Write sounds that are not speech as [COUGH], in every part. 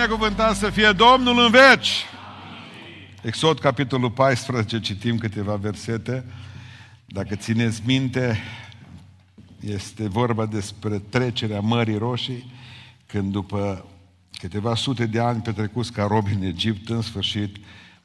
Binecuvântat să fie Domnul în veci! Exod, capitolul 14, citim câteva versete. Dacă țineți minte, este vorba despre trecerea Mării Roșii, când după câteva sute de ani petrecuți ca robi în Egipt, în sfârșit,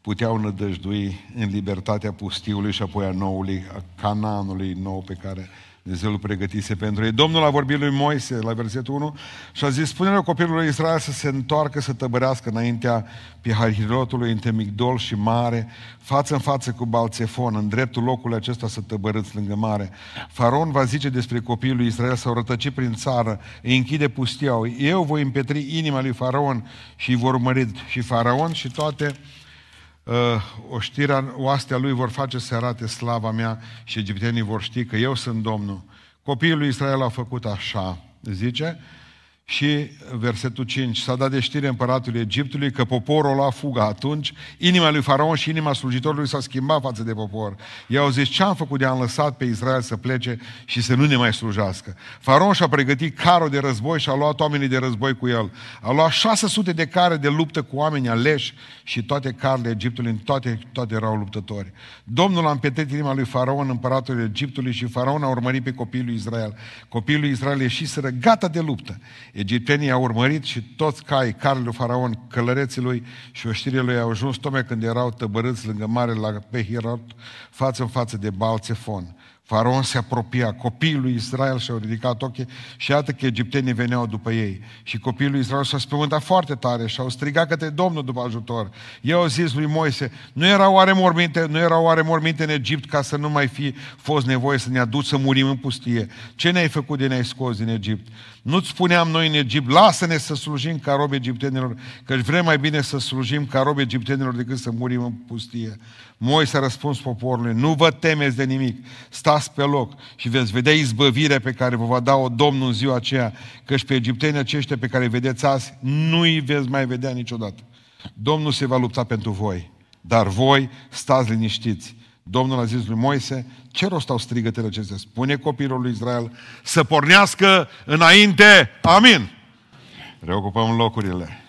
puteau nădăjdui în libertatea pustiului și apoi a noului, a Canaanului nou pe care Dumnezeu îl pregătise pentru ei. Domnul a vorbit lui Moise, la versetul 1, și a zis, spune-le copilului Israel să se întoarcă, să tăbărească înaintea Piharhirotului, între Migdol și Mare, față în față cu Balțefon, în dreptul locului acesta să tăbărâți lângă Mare. Faraon va zice despre copiii lui Israel să o rătăci prin țară, îi închide pustiau. Eu voi împetri inima lui Faraon și îi vor urmări și Faraon și toate uh, oștirea, oastea lui vor face să arate slava mea și egiptenii vor ști că eu sunt Domnul. Copiii lui Israel au făcut așa, zice, și versetul 5, s-a dat de știre împăratului Egiptului că poporul a lua fuga. Atunci, inima lui Faraon și inima slujitorului s-a schimbat față de popor. Ei au zis, ce am făcut de am lăsat pe Israel să plece și să nu ne mai slujească? Faraon și-a pregătit carul de război și a luat oamenii de război cu el. A luat 600 de care de luptă cu oameni aleși și toate carele Egiptului, toate, toate erau luptători. Domnul a împetet inima lui Faraon, împăratul Egiptului și Faraon a urmărit pe copiii lui Israel. Copiii lui Israel ieșiseră gata de luptă. Egiptenii au urmărit și toți cai, carele lui Faraon, călăreții lui și oștirile lui au ajuns tocmai când erau tăbărâți lângă mare la Pehirot, față în față de Balțefon. Faraon se apropia, copiii lui Israel și-au ridicat ochii și iată că egiptenii veneau după ei. Și copiii lui Israel s-au spământat foarte tare și au strigat către Domnul după ajutor. Eu au zis lui Moise, nu era oare morminte, nu era oare morminte în Egipt ca să nu mai fi fost nevoie să ne aduci să murim în pustie? Ce ne-ai făcut de ne-ai scos din Egipt? Nu-ți spuneam noi în Egipt, lasă-ne să slujim ca robi egiptenilor, că vrem mai bine să slujim ca robi egiptenilor decât să murim în pustie. Moise a răspuns poporului, nu vă temeți de nimic, stați pe loc și veți vedea izbăvirea pe care vă va da-o Domnul în ziua aceea, căci pe egiptenii aceștia pe care îi vedeți azi, nu îi veți mai vedea niciodată. Domnul se va lupta pentru voi, dar voi stați liniștiți. Domnul a zis lui Moise, ce rost au strigătele acestea? Spune copilul lui Israel să pornească înainte. Amin. Reocupăm locurile.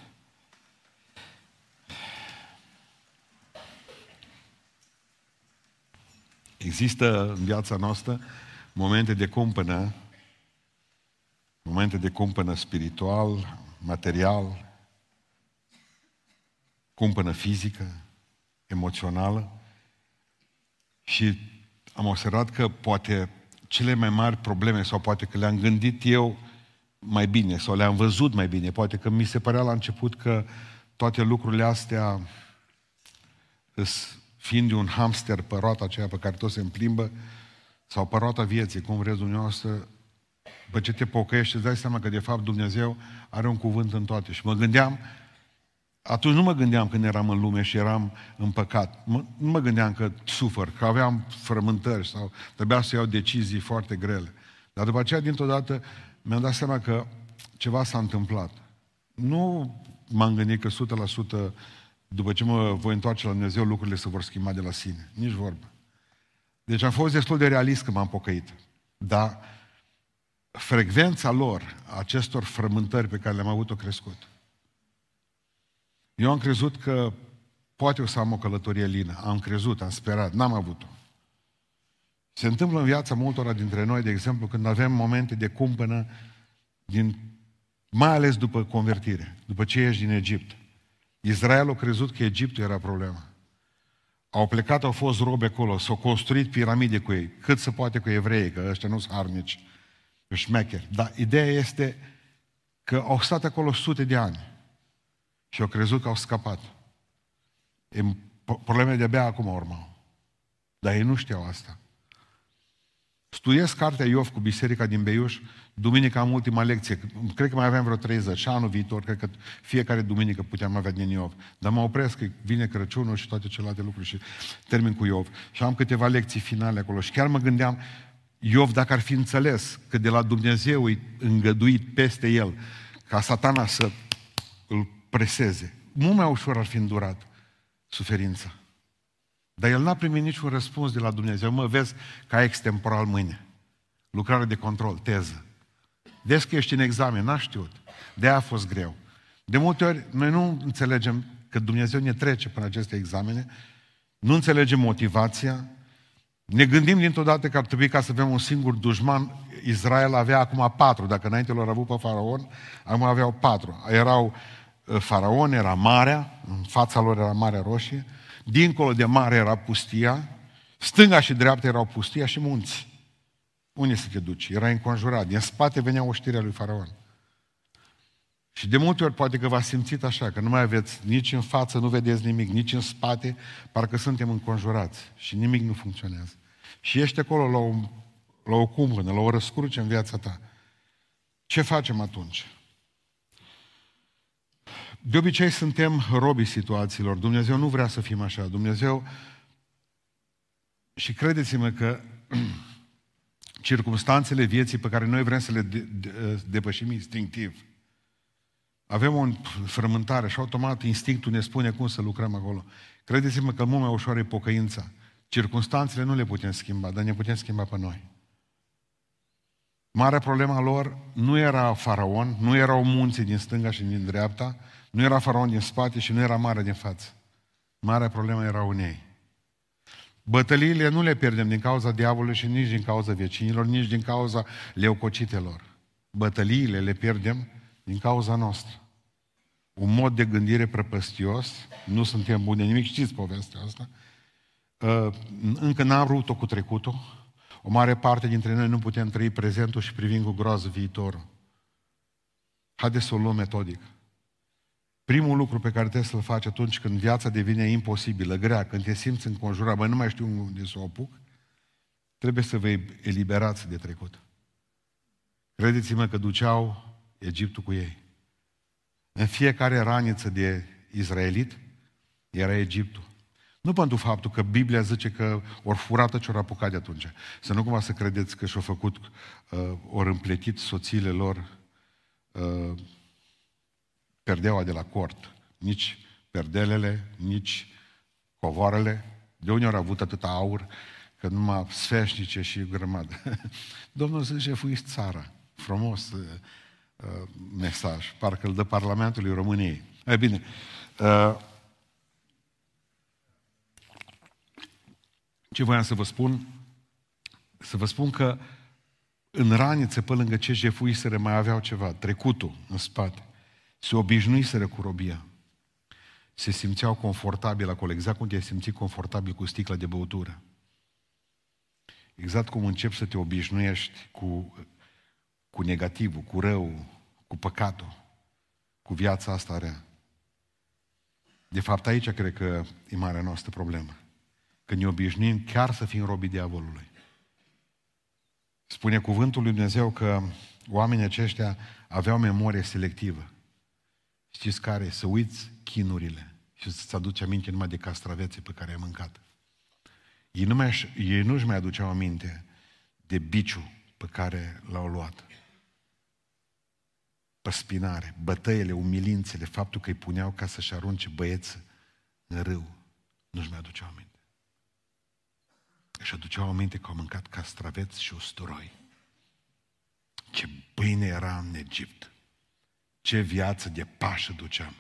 Există în viața noastră momente de cumpănă, momente de cumpănă spiritual, material, cumpănă fizică, emoțională. Și am observat că poate cele mai mari probleme sau poate că le-am gândit eu mai bine sau le-am văzut mai bine, poate că mi se părea la început că toate lucrurile astea fiind un hamster pe roata aceea pe care tot se împlimbă, sau pe roata vieții, cum vreți dumneavoastră, după ce te pocăiești, îți dai seama că de fapt Dumnezeu are un cuvânt în toate. Și mă gândeam, atunci nu mă gândeam când eram în lume și eram în păcat. Mă, nu mă gândeam că sufăr, că aveam frământări sau trebuia să iau decizii foarte grele. Dar după aceea, dintr-o dată, mi-am dat seama că ceva s-a întâmplat. Nu m-am gândit că 100% după ce mă voi întoarce la Dumnezeu, lucrurile se vor schimba de la sine. Nici vorbă. Deci am fost destul de realist că m-am pocăit. Dar frecvența lor, acestor frământări pe care le-am avut-o crescut. Eu am crezut că poate o să am o călătorie lină. Am crezut, am sperat, n-am avut-o. Se întâmplă în viața multora dintre noi, de exemplu, când avem momente de cumpănă, din, mai ales după convertire, după ce ieși din Egipt. Israel a crezut că Egiptul era problema. Au plecat, au fost robe acolo, s-au construit piramide cu ei, cât se poate cu evrei, că ăștia nu sunt harnici, șmecheri. Dar ideea este că au stat acolo sute de ani și au crezut că au scăpat. Problemele de-abia acum urmau. Dar ei nu știau asta. Studiez cartea Iov cu biserica din Beiuș, duminica am ultima lecție, cred că mai aveam vreo 30 și anul viitor, cred că fiecare duminică puteam avea din Iov. Dar mă opresc că vine Crăciunul și toate celelalte lucruri și termin cu Iov. Și am câteva lecții finale acolo și chiar mă gândeam, Iov dacă ar fi înțeles că de la Dumnezeu e îngăduit peste el ca satana să îl preseze, mult mai ușor ar fi îndurat suferința. Dar el n-a primit niciun răspuns de la Dumnezeu. Mă, vezi ca extemporal mâine. Lucrare de control, teză. Vezi că ești în examen, n-a știut. de a fost greu. De multe ori, noi nu înțelegem că Dumnezeu ne trece prin aceste examene, nu înțelegem motivația, ne gândim dintr-o dată că ar trebui ca să avem un singur dușman. Israel avea acum patru, dacă înainte lor avut pe faraon, acum aveau patru. Erau uh, faraon, era marea, în fața lor era Marea Roșie, dincolo de mare era pustia, stânga și dreapta erau pustia și munți. Unde să te duci? Era înconjurat. Din spate venea oștirea lui faraon. Și de multe ori poate că v-ați simțit așa, că nu mai aveți nici în față, nu vedeți nimic, nici în spate, parcă suntem înconjurați și nimic nu funcționează. Și ești acolo la o, la o cumpănă, la o răscruce în viața ta. Ce facem atunci? De obicei suntem robii situațiilor. Dumnezeu nu vrea să fim așa. Dumnezeu, și credeți-mă că [CLEARS THROAT] circumstanțele vieții pe care noi vrem să le de, de, depășim instinctiv, avem o frământare și automat instinctul ne spune cum să lucrăm acolo. Credeți-mă că mult mai ușor e pocăința. Circunstanțele nu le putem schimba, dar ne putem schimba pe noi. Marea problema lor nu era faraon, nu erau munții din stânga și din dreapta, nu era faraon din spate și nu era mare din față. Marea problemă era unei. Bătăliile nu le pierdem din cauza diavolului și nici din cauza vecinilor, nici din cauza leucocitelor. Bătăliile le pierdem din cauza noastră. Un mod de gândire prăpăstios, nu suntem buni de nimic, știți povestea asta, ă, încă n-am vrut-o cu trecutul, o mare parte dintre noi nu putem trăi prezentul și privim cu groază viitorul. Haideți să o luăm metodic. Primul lucru pe care trebuie să-l faci atunci când viața devine imposibilă, grea, când te simți înconjurat, băi, nu mai știu unde să o apuc, trebuie să vă eliberați de trecut. Credeți-mă că duceau Egiptul cu ei. În fiecare raniță de izraelit era Egiptul. Nu pentru faptul că Biblia zice că ori furată ce ori apucat de atunci. Să nu cumva să credeți că și-au făcut, uh, ori împletit soțiile lor uh, perdeaua de la cort. Nici perdelele, nici covoarele. De unde au avut atâta aur, că numai sfeșnice și grămadă. [LAUGHS] Domnul zice, fuiți țara. Frumos uh, uh, mesaj. Parcă îl dă Parlamentului României. E bine, uh, ce voiam să vă spun? Să vă spun că în ranițe, pe lângă ce jefuiseră, mai aveau ceva, trecutul în spate. Se obișnuiseră cu robia. Se simțeau confortabil acolo, exact cum te simți confortabil cu sticla de băutură. Exact cum începi să te obișnuiești cu, cu negativul, cu rău, cu păcatul, cu viața asta rea. De fapt, aici cred că e marea noastră problemă. Că ne obișnuim chiar să fim robii diavolului. Spune cuvântul lui Dumnezeu că oamenii aceștia aveau memorie selectivă. Știți care? Să uiți chinurile și să-ți aduci aminte numai de castravețe pe care ai mâncat. Ei, nu mai, ei nu-și mai aduceau aminte de biciu pe care l-au luat. Păspinare, bătăile, umilințele, faptul că îi puneau ca să-și arunce băieți în râu. Nu-și mai aduceau aminte. Își aduceau aminte că au mâncat castraveți și usturoi. Ce bine era în Egipt ce viață de pașă duceam.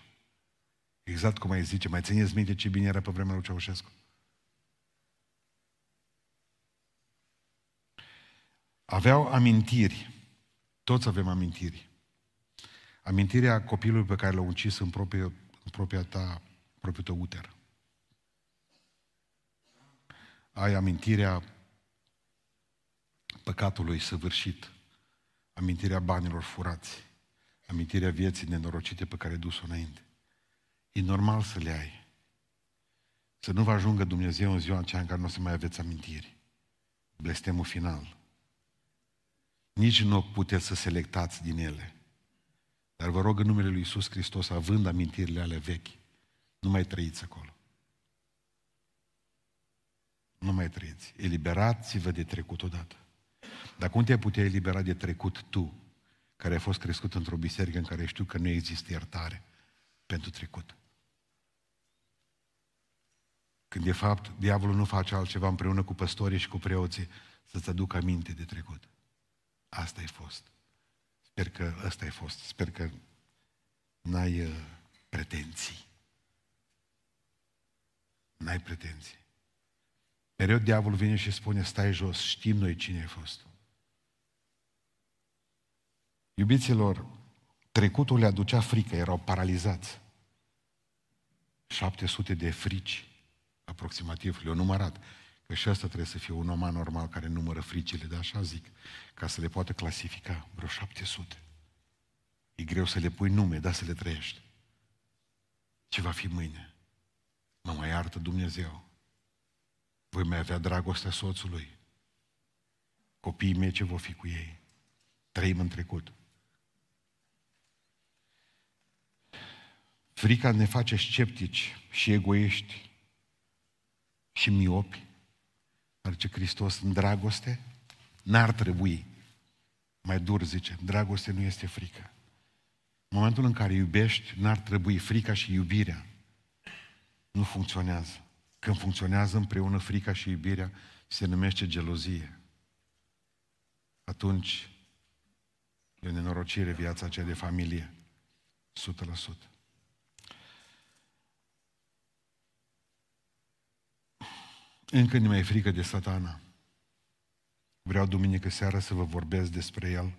Exact cum ai zice, mai țineți minte ce bine era pe vremea lui Ceaușescu? Aveau amintiri. Toți avem amintiri. Amintirea copilului pe care l-a ucis în, proprie, în propria ta, propriul tău uter. Ai amintirea păcatului săvârșit, amintirea banilor furați, amintirea vieții nenorocite pe care ai dus-o înainte. E normal să le ai. Să nu vă ajungă Dumnezeu în ziua aceea în care nu o să mai aveți amintiri. Blestemul final. Nici nu puteți să selectați din ele. Dar vă rog în numele Lui Iisus Hristos, având amintirile ale vechi, nu mai trăiți acolo. Nu mai trăiți. Eliberați-vă de trecut odată. Dar cum te putea elibera de trecut tu, care a fost crescut într-o biserică în care știu că nu există iertare pentru trecut. Când de fapt diavolul nu face altceva împreună cu păstorii și cu preoții să-ți aducă aminte de trecut. Asta ai fost. Sper că ăsta ai fost. Sper că n-ai uh, pretenții. N-ai pretenții. Mereu diavolul vine și spune, stai jos, știm noi cine ai fost. Iubiților, trecutul le aducea frică, erau paralizați. 700 de frici, aproximativ, le-au numărat. Că și ăsta trebuie să fie un om normal care numără fricile, dar așa zic, ca să le poată clasifica, vreo 700. E greu să le pui nume, dar să le trăiești. Ce va fi mâine? Mă mai iartă Dumnezeu. Voi mai avea dragostea soțului. Copiii mei ce vor fi cu ei? Trăim în trecut. Frica ne face sceptici și egoiști și miopi. Dar ce Hristos în dragoste n-ar trebui. Mai dur zice, dragoste nu este frică. În momentul în care iubești, n-ar trebui frica și iubirea. Nu funcționează. Când funcționează împreună frica și iubirea, se numește gelozie. Atunci e o nenorocire viața aceea de familie. 100%. Încă nu mai e frică de satana. Vreau duminică seara să vă vorbesc despre el,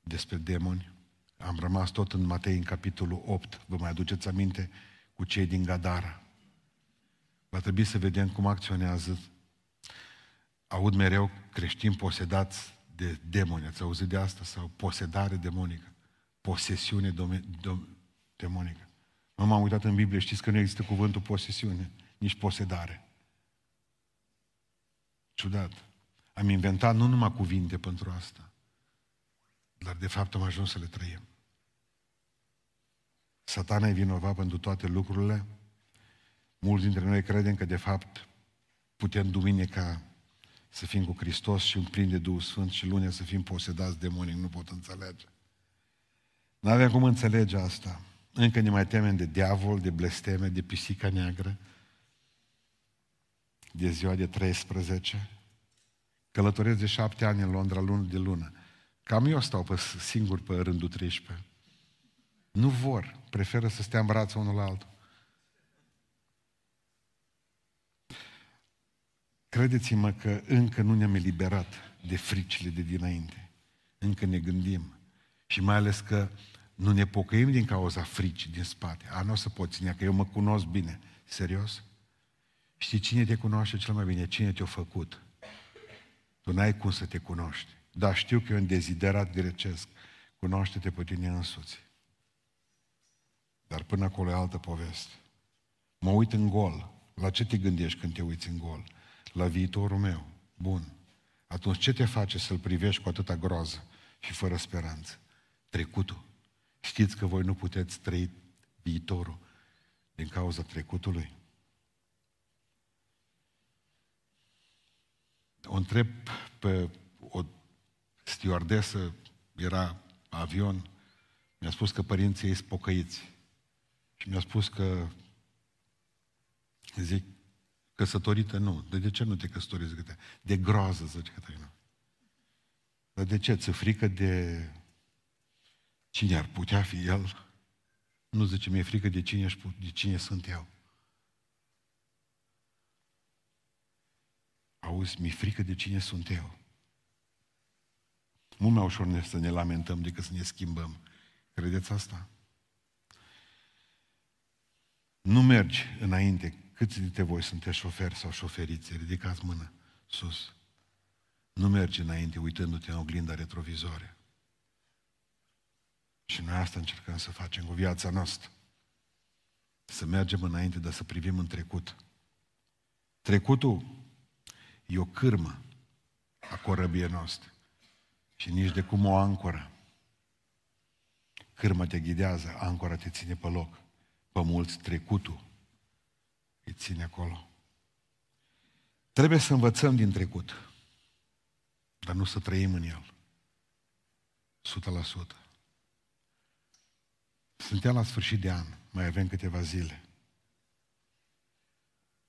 despre demoni. Am rămas tot în Matei, în capitolul 8. Vă mai aduceți aminte cu cei din Gadara. Va trebui să vedem cum acționează. Aud mereu creștini posedați de demoni. Ați auzit de asta? Sau posedare demonică. Posesiune demonică. Nu m-am uitat în Biblie, știți că nu există cuvântul posesiune, nici posedare. Ciudat. Am inventat nu numai cuvinte pentru asta, dar de fapt am ajuns să le trăim. Satana e vinovat pentru toate lucrurile. Mulți dintre noi credem că de fapt putem duminica să fim cu Hristos și plin de Duhul Sfânt și lunea să fim posedați demonic, nu pot înțelege. Nu avem cum înțelege asta. Încă ne mai temem de diavol, de blesteme, de pisica neagră, de ziua de 13. Călătoresc de șapte ani în Londra, lună de lună. Cam eu stau pe singur pe rândul 13. Nu vor, preferă să stea în brațe unul la altul. Credeți-mă că încă nu ne-am eliberat de fricile de dinainte. Încă ne gândim. Și mai ales că nu ne pocăim din cauza fricii din spate. A, nu o să pot ține, că eu mă cunosc bine. Serios? Știi cine te cunoaște cel mai bine? Cine te-a făcut? Tu n-ai cum să te cunoști. Dar știu că e un deziderat grecesc. Cunoaște-te pe tine însuți. Dar până acolo e altă poveste. Mă uit în gol. La ce te gândești când te uiți în gol? La viitorul meu. Bun. Atunci ce te face să-l privești cu atâta groază și fără speranță? Trecutul. Știți că voi nu puteți trăi viitorul din cauza trecutului? O întreb pe o stewardesă, era avion, mi-a spus că părinții ei sunt pocăiți. Și mi-a spus că, zic, căsătorită nu. De, de ce nu te căsătoriți? Zic, de groază, zice Cătălina. Dar de ce? Ți frică de cine ar putea fi el? Nu zice, mi-e frică de cine, de cine sunt eu. Auzi, mi-e frică de cine sunt eu. Mult mai ușor să ne lamentăm decât să ne schimbăm. Credeți asta? Nu mergi înainte. Câți dintre voi sunteți șoferi sau șoferiți? Ridicați mână sus. Nu mergi înainte uitându-te în oglinda retrovizoare. Și noi asta încercăm să facem cu viața noastră. Să mergem înainte, dar să privim în trecut. Trecutul e o cârmă a corăbiei noastre. Și nici de cum o ancoră. Cârma te ghidează, ancora te ține pe loc pe mulți trecutul îi ține acolo. Trebuie să învățăm din trecut, dar nu să trăim în el. 100%. Suntem la sfârșit de an, mai avem câteva zile.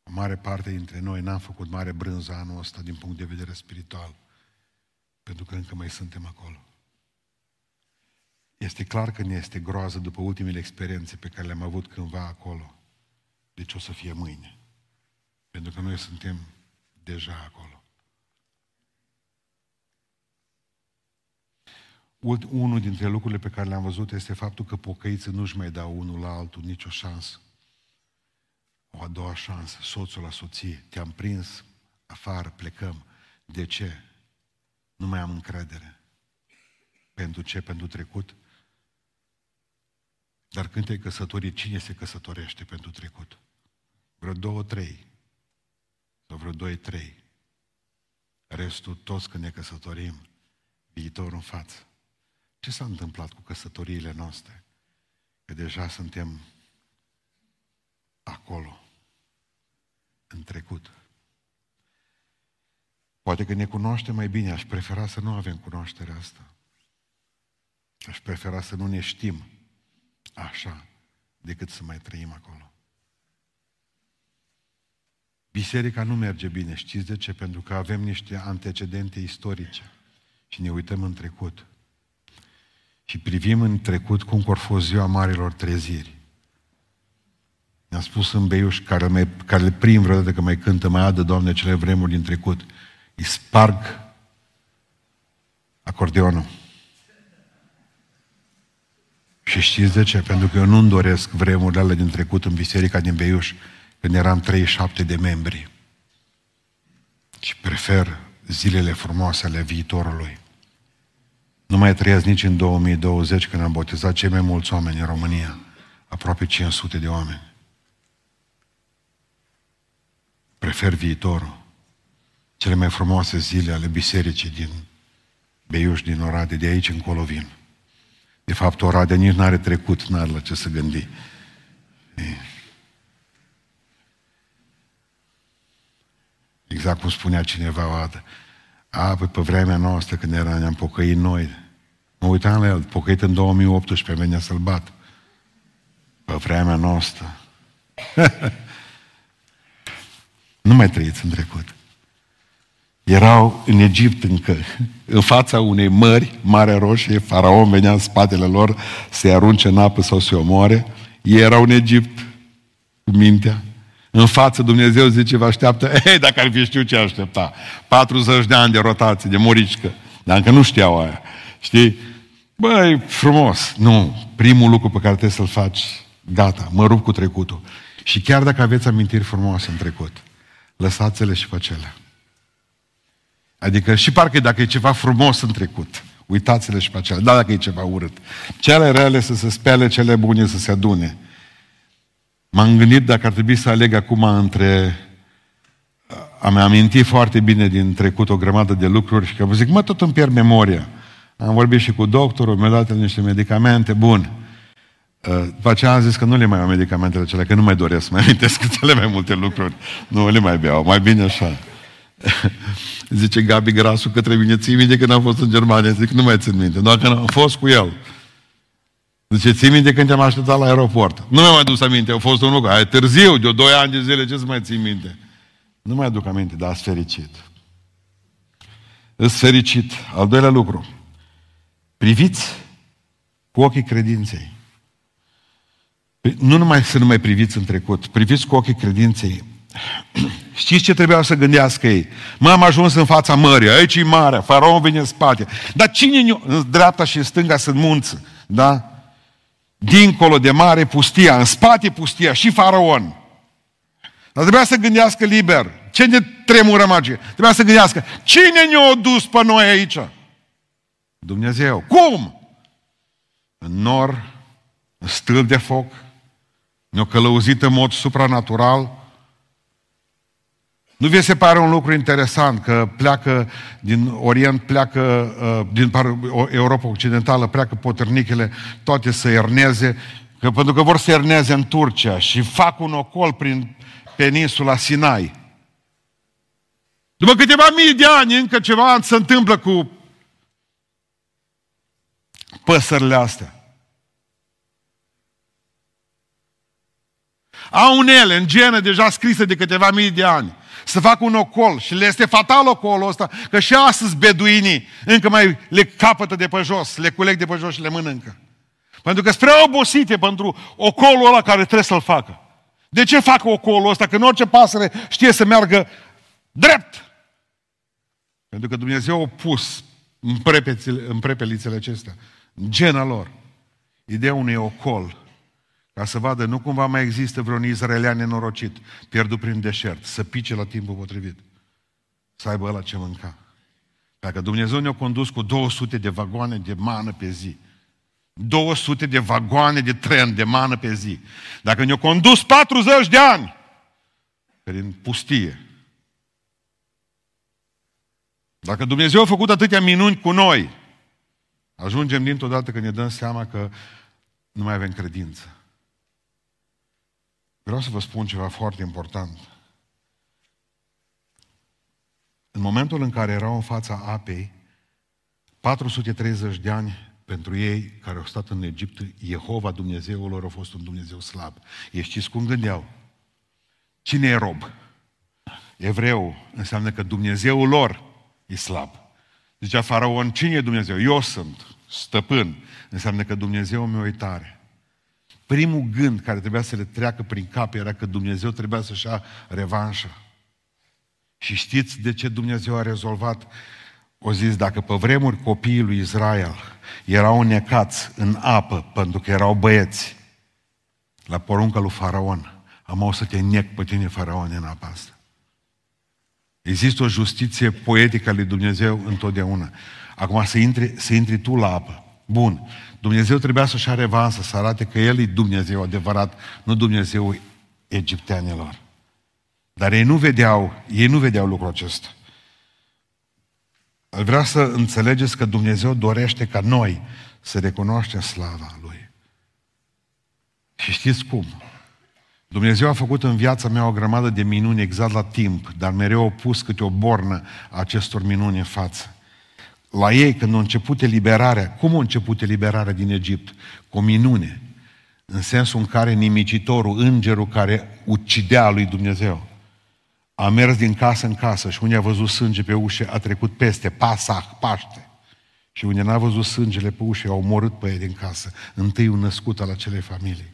O mare parte dintre noi n-am făcut mare brânză anul ăsta din punct de vedere spiritual, pentru că încă mai suntem acolo. Este clar că ne este groază după ultimele experiențe pe care le-am avut cândva acolo. Deci o să fie mâine. Pentru că noi suntem deja acolo. Unul dintre lucrurile pe care le-am văzut este faptul că pocăiții nu-și mai dau unul la altul nicio șansă. O a doua șansă, soțul la soție, te-am prins afară, plecăm. De ce? Nu mai am încredere. Pentru ce? Pentru trecut? Dar când te-ai căsătorit, cine se căsătorește pentru trecut? Vreo două, trei. Sau vreo doi, trei. Restul, toți când ne căsătorim, viitorul în față. Ce s-a întâmplat cu căsătoriile noastre? Că deja suntem acolo, în trecut. Poate că ne cunoaștem mai bine, aș prefera să nu avem cunoașterea asta. Aș prefera să nu ne știm așa, decât să mai trăim acolo. Biserica nu merge bine, știți de ce? Pentru că avem niște antecedente istorice și ne uităm în trecut. Și privim în trecut cum a fost ziua marilor treziri. Ne-a spus în Beiuș, care, mai, care le prim vreodată că mai cântă, mai adă, Doamne, cele vremuri din trecut. Îi sparg acordeonul. Și știți de ce? Pentru că eu nu-mi doresc vremurile alea din trecut în biserica din Beiuș, când eram 37 de membri. Și prefer zilele frumoase ale viitorului. Nu mai trăiesc nici în 2020 când am botezat cei mai mulți oameni în România. Aproape 500 de oameni. Prefer viitorul. Cele mai frumoase zile ale bisericii din Beiuș, din Orade, de aici încolo vin. De fapt, Oradea nici n-are trecut, n-are la ce să gândi. Exact cum spunea cineva o dată. A, păi pe vremea noastră, când era, ne-am pocăit noi. Mă uitam la el, pocăit în 2018, venea să-l bat. Pe vremea noastră. [LAUGHS] nu mai trăiți în trecut. Erau în Egipt încă, în fața unei mări, Marea Roșie, faraon venea în spatele lor să-i arunce în apă sau să-i omoare. Ei erau în Egipt, cu mintea. În față Dumnezeu zice, vă așteaptă, [LAUGHS] ei, dacă ar fi știu ce aștepta. 40 de ani de rotație, de morișcă. Dar încă nu știau aia. Știi? Băi, frumos. Nu. Primul lucru pe care trebuie să-l faci, gata, mă rup cu trecutul. Și chiar dacă aveți amintiri frumoase în trecut, lăsați-le și pe cele. Adică și parcă dacă e ceva frumos în trecut, uitați-le și pe acela. Da, dacă e ceva urât. Cele rele să se spele, cele bune să se adune. M-am gândit dacă ar trebui să aleg acum între am amintit foarte bine din trecut o grămadă de lucruri și că zic, mă, tot îmi pierd memoria. Am vorbit și cu doctorul, mi-a dat niște medicamente, bun. Uh, după aceea am zis că nu le mai iau medicamentele cele, că nu mai doresc să mai amintesc [LAUGHS] cele mai multe lucruri. Nu le mai beau, mai bine așa. [LAUGHS] Zice Gabi Grasu către mine, ții minte când am fost în Germania? Zic, nu mai țin minte, doar că am fost cu el. Zice, ții minte când te-am așteptat la aeroport? Nu mi-am mai dus aminte, au fost un lucru. Ai târziu, de doi ani de zile, ce să mai ții minte? Nu mai aduc aminte, dar ați fericit. Îți fericit. Al doilea lucru. Priviți cu ochii credinței. Nu numai să nu mai priviți în trecut, priviți cu ochii credinței. [CLEARS THROAT] Știți ce trebuia să gândească ei? Mă, am ajuns în fața mării, aici e marea, faraon vine în spate. Dar cine în dreapta și în stânga sunt munți, da? Dincolo de mare pustia, în spate pustia și faraon. Dar trebuia să gândească liber. Ce ne tremură magie? Trebuia să gândească, cine ne-a dus pe noi aici? Dumnezeu. Cum? În nor, în stâlp de foc, ne-a călăuzit în mod supranatural, nu vi se pare un lucru interesant că pleacă din Orient, pleacă uh, din Europa Occidentală, pleacă poternichele toate să erneze, că pentru că vor să erneze în Turcia și fac un ocol prin peninsula Sinai. După câteva mii de ani încă ceva se întâmplă cu păsările astea. Au unele în genă deja scrise de câteva mii de ani să facă un ocol și le este fatal ocolul ăsta, că și astăzi beduinii încă mai le capătă de pe jos, le culeg de pe jos și le mănâncă. Pentru că sunt prea obosite pentru ocolul ăla care trebuie să-l facă. De ce fac ocolul ăsta? Că în orice pasăre știe să meargă drept. Pentru că Dumnezeu a pus în, în prepelițele acestea, în gena lor, ideea unui ocol, ca să vadă nu cumva mai există vreun izraelian nenorocit, pierdut prin deșert, să pice la timpul potrivit, să aibă la ce mânca. Dacă Dumnezeu ne-a condus cu 200 de vagoane de mană pe zi, 200 de vagoane de tren de mană pe zi, dacă ne-a condus 40 de ani prin pustie, dacă Dumnezeu a făcut atâtea minuni cu noi, ajungem dintr-o dată că ne dăm seama că nu mai avem credință. Vreau să vă spun ceva foarte important. În momentul în care erau în fața apei, 430 de ani pentru ei care au stat în Egipt, Jehova Dumnezeul lor a fost un Dumnezeu slab. Ei știți cum gândeau? Cine e rob? Evreu înseamnă că Dumnezeul lor e slab. Zicea faraon, cine e Dumnezeu? Eu sunt, stăpân. Înseamnă că Dumnezeu meu e tare. Primul gând care trebuia să le treacă prin cap era că Dumnezeu trebuia să-și ia revanșă. Și știți de ce Dumnezeu a rezolvat? O zis, dacă pe vremuri copiii lui Israel erau necați în apă pentru că erau băieți, la porunca lui Faraon, am o să te nec pe tine, Faraon, în apa asta. Există o justiție poetică a lui Dumnezeu întotdeauna. Acum să intri, să intri tu la apă. Bun. Dumnezeu trebuia să-și are revansă, să arate că El e Dumnezeu adevărat, nu Dumnezeu egipteanilor. Dar ei nu vedeau, ei nu vedeau lucrul acesta. Vreau să înțelegeți că Dumnezeu dorește ca noi să recunoaștem slava Lui. Și știți cum? Dumnezeu a făcut în viața mea o grămadă de minuni exact la timp, dar mereu a pus câte o bornă a acestor minuni în față. La ei, când a început eliberarea, cum a început eliberarea din Egipt? Cu o minune. În sensul în care nimicitorul, îngerul care ucidea lui Dumnezeu, a mers din casă în casă și unde a văzut sânge pe ușă, a trecut peste, Pasah, Paște. Și unde n-a văzut sângele pe ușă, au omorât pe ei din casă. Întâi un născut al acelei familii.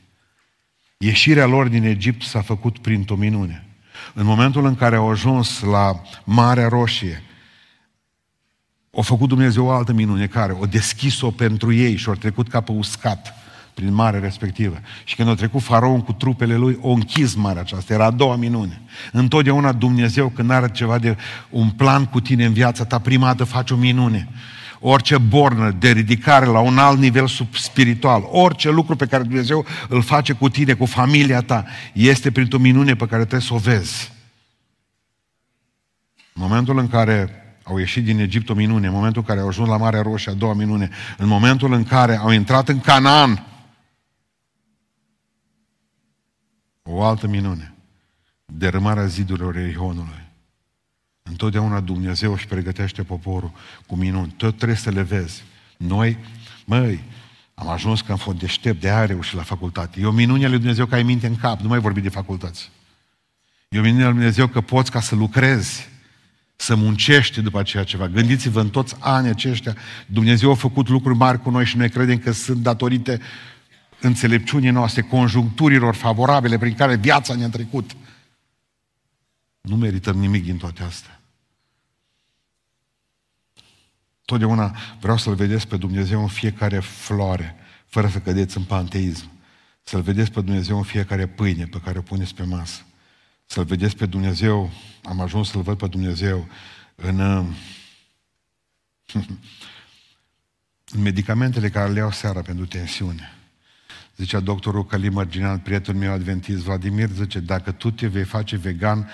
Ieșirea lor din Egipt s-a făcut prin o minune. În momentul în care au ajuns la Marea Roșie, a făcut Dumnezeu o altă minune care o deschis-o pentru ei și au trecut ca pe uscat prin marea respectivă. Și când a trecut faraon cu trupele lui, o închis marea aceasta. Era a doua minune. Întotdeauna Dumnezeu, când are ceva de un plan cu tine în viața ta, prima dată face o minune orice bornă de ridicare la un alt nivel sub spiritual, orice lucru pe care Dumnezeu îl face cu tine, cu familia ta, este printr-o minune pe care trebuie să o vezi. În momentul în care au ieșit din Egipt o minune, în momentul în care au ajuns la Marea Roșie a doua minune, în momentul în care au intrat în Canaan, o altă minune, dărâmarea zidurilor Erihonului. Întotdeauna Dumnezeu își pregătește poporul cu minuni. Tot trebuie să le vezi. Noi, măi, am ajuns că am fost deștept, de aia și la facultate. E o minune lui Dumnezeu că ai minte în cap, nu mai vorbi de facultăți. E o minune lui Dumnezeu că poți ca să lucrezi, să muncești după aceea ceva. Gândiți-vă în toți anii aceștia, Dumnezeu a făcut lucruri mari cu noi și noi credem că sunt datorite înțelepciunii noastre, conjuncturilor favorabile prin care viața ne-a trecut. Nu merităm nimic din toate astea. Totdeauna vreau să-L vedeți pe Dumnezeu în fiecare floare, fără să cădeți în panteism. Să-L vedeți pe Dumnezeu în fiecare pâine pe care o puneți pe masă. Să-L vedeți pe Dumnezeu, am ajuns să-L văd pe Dumnezeu în, [LAUGHS] în medicamentele care le iau seara pentru tensiune. Zicea doctorul Călim Marginal, prietenul meu adventist, Vladimir, zice, dacă tu te vei face vegan,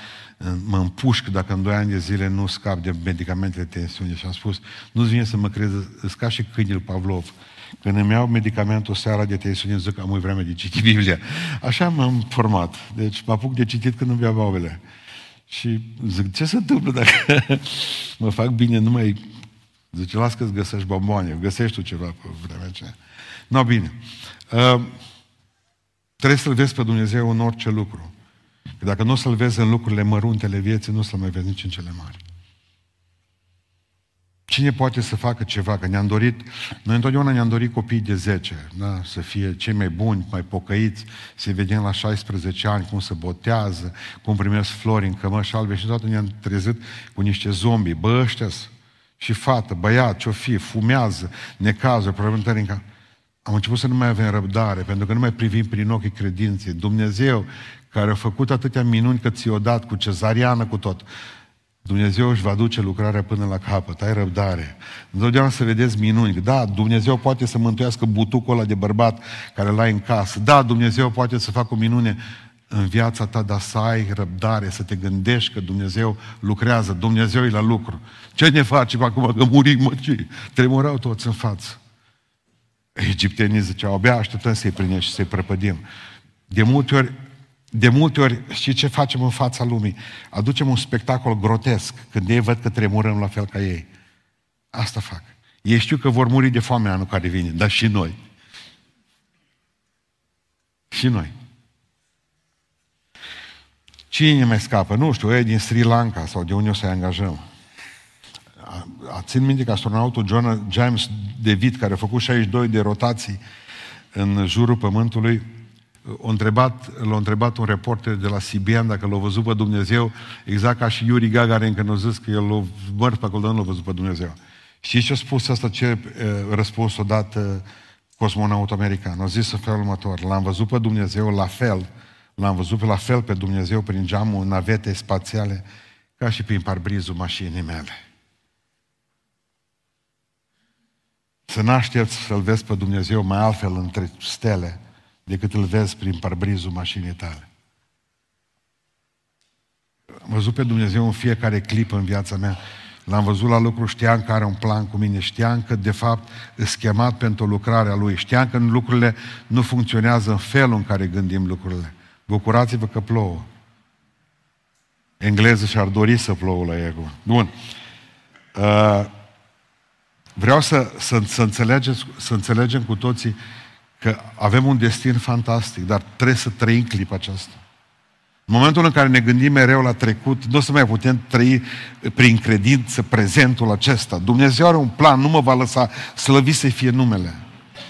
mă împușc dacă în doi ani de zile nu scap de medicamente de tensiune. Și am spus, nu-ți vine să mă crezi, îți ca și câinele Pavlov. Când îmi iau medicamentul seara de tensiune, zic că am vreme de citit [LAUGHS] Biblia. Așa m-am format. Deci mă apuc de citit când îmi iau baubele. Și zic, ce se întâmplă dacă [LAUGHS] mă fac bine, nu mai... Zice, las că-ți găsești bomboane, găsești tu ceva pe vremea aceea. Nu, bine. Uh, trebuie să-L vezi pe Dumnezeu în orice lucru. Că dacă nu o să-L vezi în lucrurile măruntele vieții, nu o să-L mai vezi nici în cele mari. Cine poate să facă ceva? Că ne-am dorit, noi întotdeauna ne-am dorit copii de 10, da? să fie cei mai buni, mai pocăiți, să vedem la 16 ani cum se botează, cum primesc flori în cămăși albe și toată ne-am trezit cu niște zombi. Bă, ăștia și fată, băiat, ce-o fi, fumează, necazuri, probleme în Am început să nu mai avem răbdare, pentru că nu mai privim prin ochii credinței. Dumnezeu, care a făcut atâtea minuni că ți-o dat cu cezariană, cu tot, Dumnezeu își va duce lucrarea până la capăt, ai răbdare. Întotdeauna să vedeți minuni. Da, Dumnezeu poate să mântuiască butucul ăla de bărbat care l-ai în casă. Da, Dumnezeu poate să facă o minune în viața ta, dar să ai răbdare, să te gândești că Dumnezeu lucrează, Dumnezeu e la lucru. Ce ne facem acum că murim, mă, ce? Tremurau toți în față. Egiptenii ziceau, abia așteptăm să-i prindem și să-i prăpădim. De multe ori de multe ori, știi ce facem în fața lumii? Aducem un spectacol grotesc când ei văd că tremurăm la fel ca ei. Asta fac. Ei știu că vor muri de foame anul care vine, dar și noi. Și noi. Cine mai scapă? Nu știu, ei din Sri Lanka sau de unde o să-i angajăm. A, țin minte că astronautul John James David, care a făcut 62 de rotații în jurul Pământului, o întrebat, l-a întrebat un reporter de la CBN dacă l-a văzut pe Dumnezeu, exact ca și Yuri Gagarin când a zis că el l-a mărit pe acolo, dar nu l-a văzut pe Dumnezeu. Și ce a spus asta, ce uh, răspuns a dat uh, cosmonautul american? A zis în felul următor, l-am văzut pe Dumnezeu la fel, l-am văzut la fel pe Dumnezeu prin geamul navete spațiale, ca și prin parbrizul mașinii mele. Să n-aștepți să-L vezi pe Dumnezeu mai altfel între stele, decât îl vezi prin parbrizul mașinii tale. Am văzut pe Dumnezeu în fiecare clip în viața mea. L-am văzut la lucru, știam că are un plan cu mine, știam că de fapt îs schemat pentru lucrarea Lui, știam că lucrurile nu funcționează în felul în care gândim lucrurile. Bucurați-vă că plouă. Engleză și-ar dori să plouă la ego. Bun. Uh, vreau să, să, să, înțelegeți, să înțelegem cu toții că avem un destin fantastic, dar trebuie să trăim clipa aceasta. În momentul în care ne gândim mereu la trecut, nu o să mai putem trăi prin credință prezentul acesta. Dumnezeu are un plan, nu mă va lăsa slăvit să fie numele.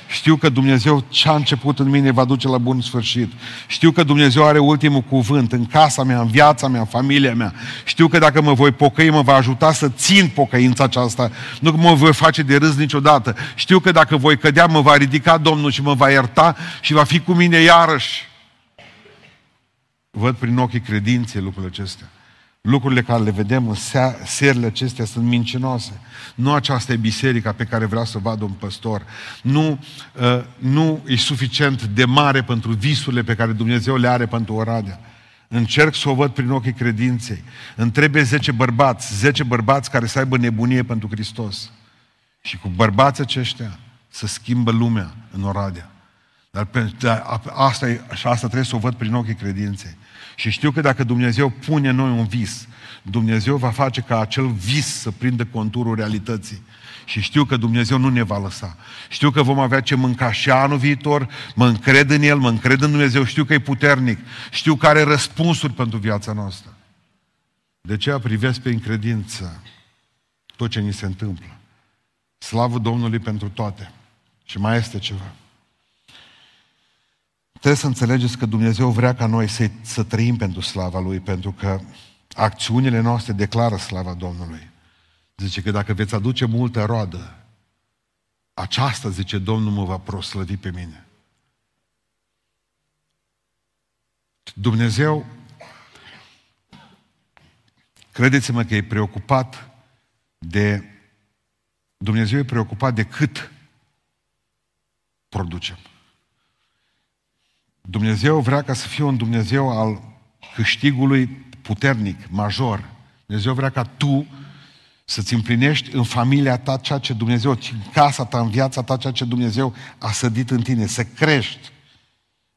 Știu că Dumnezeu ce a început în mine va duce la bun sfârșit. Știu că Dumnezeu are ultimul cuvânt în casa mea, în viața mea, în familia mea. Știu că dacă mă voi pocăi, mă va ajuta să țin pocăința aceasta. Nu că mă voi face de râs niciodată. Știu că dacă voi cădea, mă va ridica Domnul și mă va ierta și va fi cu mine iarăși. Văd prin ochii credinței lucrurile acestea. Lucrurile care le vedem în serile acestea sunt mincinoase. Nu aceasta e biserica pe care vrea să vadă un păstor. Nu, uh, nu e suficient de mare pentru visurile pe care Dumnezeu le are pentru Oradea. Încerc să o văd prin ochii credinței. Îmi trebuie 10 bărbați, 10 bărbați care să aibă nebunie pentru Hristos. Și cu bărbații aceștia să schimbă lumea în Oradea. Dar, pe, dar asta, e, și asta trebuie să o văd prin ochii credinței. Și știu că dacă Dumnezeu pune în noi un vis, Dumnezeu va face ca acel vis să prindă conturul realității. Și știu că Dumnezeu nu ne va lăsa. Știu că vom avea ce mânca și anul viitor, mă încred în El, mă încred în Dumnezeu, știu că e puternic, știu că are răspunsuri pentru viața noastră. De aceea privesc pe încredință tot ce ni se întâmplă. Slavă Domnului pentru toate. Și mai este ceva. Trebuie să înțelegeți că Dumnezeu vrea ca noi să, să trăim pentru slava Lui, pentru că acțiunile noastre declară slava Domnului. Zice că dacă veți aduce multă roadă, aceasta, zice Domnul, mă va proslăvi pe mine. Dumnezeu, credeți-mă că e preocupat de Dumnezeu e preocupat de cât producem. Dumnezeu vrea ca să fie un Dumnezeu al câștigului puternic, major. Dumnezeu vrea ca tu să-ți împlinești în familia ta ceea ce Dumnezeu, în casa ta, în viața ta, ceea ce Dumnezeu a sădit în tine, să crești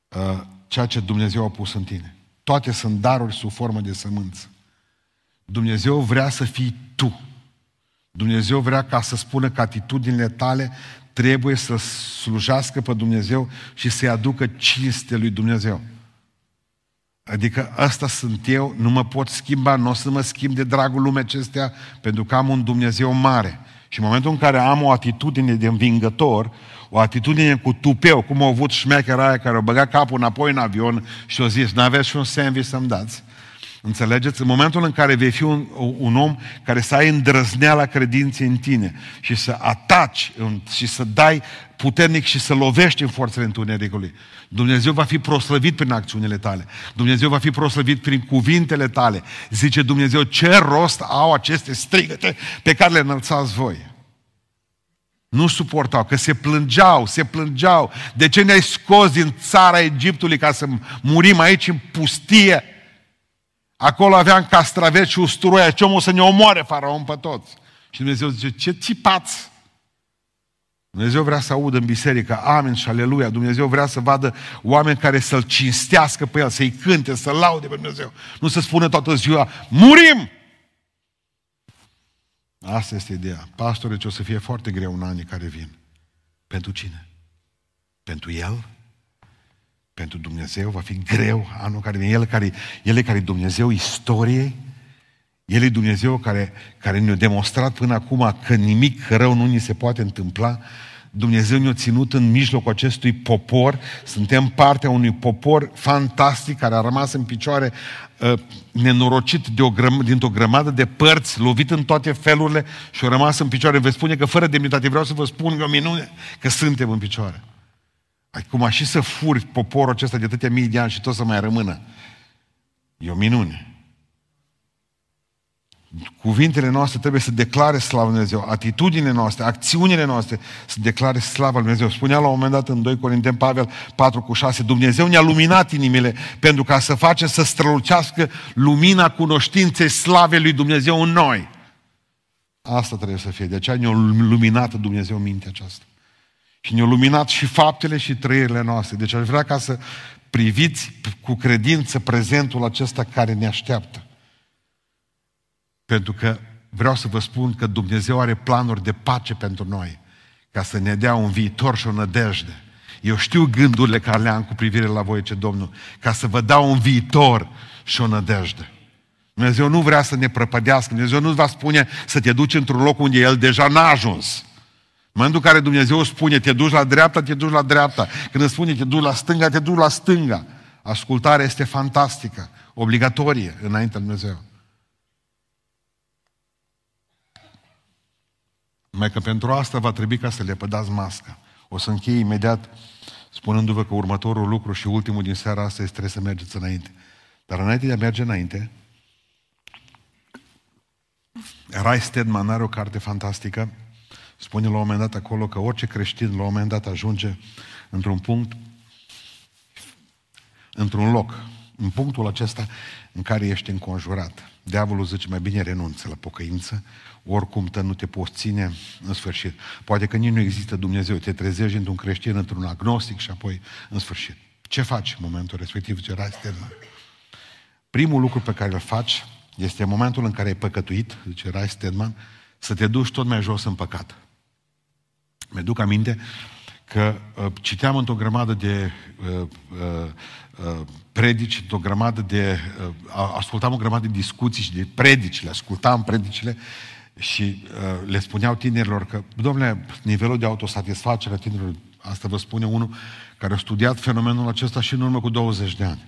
uh, ceea ce Dumnezeu a pus în tine. Toate sunt daruri sub formă de sămânță. Dumnezeu vrea să fii tu. Dumnezeu vrea ca să spună că atitudinile tale trebuie să slujească pe Dumnezeu și să-i aducă cinste lui Dumnezeu. Adică ăsta sunt eu, nu mă pot schimba, nu o să mă schimb de dragul lumea acestea, pentru că am un Dumnezeu mare. Și în momentul în care am o atitudine de învingător, o atitudine cu tupeu, cum a avut șmechera aia care a băgat capul înapoi în avion și a zis, n-aveți și un sandwich să-mi dați? Înțelegeți? În momentul în care vei fi un, un om care să ai îndrăzneala credinței în tine și să ataci și să dai puternic și să lovești în forțele întunericului, Dumnezeu va fi proslăvit prin acțiunile tale. Dumnezeu va fi proslăvit prin cuvintele tale. Zice Dumnezeu, ce rost au aceste strigăte pe care le înălțați voi? Nu suportau, că se plângeau, se plângeau. De ce ne-ai scos din țara Egiptului ca să murim aici în pustie? Acolo aveam castraveți și usturoi, ce omul să ne omoare faraon pe toți. Și Dumnezeu zice, ce țipați? Dumnezeu vrea să audă în biserică, amin și aleluia. Dumnezeu vrea să vadă oameni care să-L cinstească pe El, să-i cânte, să-L laude pe Dumnezeu. Nu să spună toată ziua, murim! Asta este ideea. Pastore, ce o să fie foarte greu în anii care vin. Pentru cine? Pentru El? Pentru Dumnezeu va fi greu anul care vine. El care, el e care e Dumnezeu istoriei. El e Dumnezeu care, care ne-a demonstrat până acum că nimic rău nu ni se poate întâmpla. Dumnezeu ne-a ținut în mijlocul acestui popor. Suntem partea unui popor fantastic care a rămas în picioare uh, nenorocit de o grăm- dintr-o grămadă de părți, lovit în toate felurile și a rămas în picioare. Veți spune că fără demnitate vreau să vă spun că o minune că suntem în picioare. Acum și să furi poporul acesta de atâtea mii de ani și tot să mai rămână. E o minune. Cuvintele noastre trebuie să declare slava Lui Dumnezeu. Atitudinile noastre, acțiunile noastre să declare slava Lui Dumnezeu. Spunea la un moment dat în 2 Corinteni Pavel 4 cu 6, Dumnezeu ne-a luminat inimile pentru ca să face să strălucească lumina cunoștinței slavei Lui Dumnezeu în noi. Asta trebuie să fie. De aceea ne-a luminat Dumnezeu mintea aceasta. Și ne-a luminat și faptele și trăirile noastre. Deci aș vrea ca să priviți cu credință prezentul acesta care ne așteaptă. Pentru că vreau să vă spun că Dumnezeu are planuri de pace pentru noi, ca să ne dea un viitor și o nădejde. Eu știu gândurile care le am cu privire la voi, ce Domnul, ca să vă dau un viitor și o nădejde. Dumnezeu nu vrea să ne prăpădească, Dumnezeu nu va spune să te duci într-un loc unde El deja n-a ajuns. În momentul în care Dumnezeu spune te duci la dreapta, te duci la dreapta. Când îți spune te duci la stânga, te duci la stânga. Ascultarea este fantastică, obligatorie înaintea lui Dumnezeu. Mai că pentru asta va trebui ca să le pădați masca. O să închei imediat spunându-vă că următorul lucru și ultimul din seara asta este trebuie să mergeți înainte. Dar înainte de a merge înainte, Rai Stedman are o carte fantastică. Spune la un moment dat acolo că orice creștin la un moment dat ajunge într-un punct, într-un loc, în punctul acesta în care ești înconjurat. Diavolul zice, mai bine renunță la pocăință, oricum te nu te poți ține în sfârșit. Poate că nici nu există Dumnezeu, te trezești într-un creștin, într-un agnostic și apoi în sfârșit. Ce faci în momentul respectiv? Ce rai Stedman? Primul lucru pe care îl faci este momentul în care ai păcătuit, zice Rai Stedman, să te duci tot mai jos în păcat. Mi-aduc aminte că uh, citeam într-o grămadă de uh, uh, uh, predici, într-o grămadă de... Uh, ascultam o grămadă de discuții și de predici, le ascultam predicile și uh, le spuneau tinerilor că, domnule, nivelul de autosatisfacere a tinerilor, asta vă spune unul care a studiat fenomenul acesta și în urmă cu 20 de ani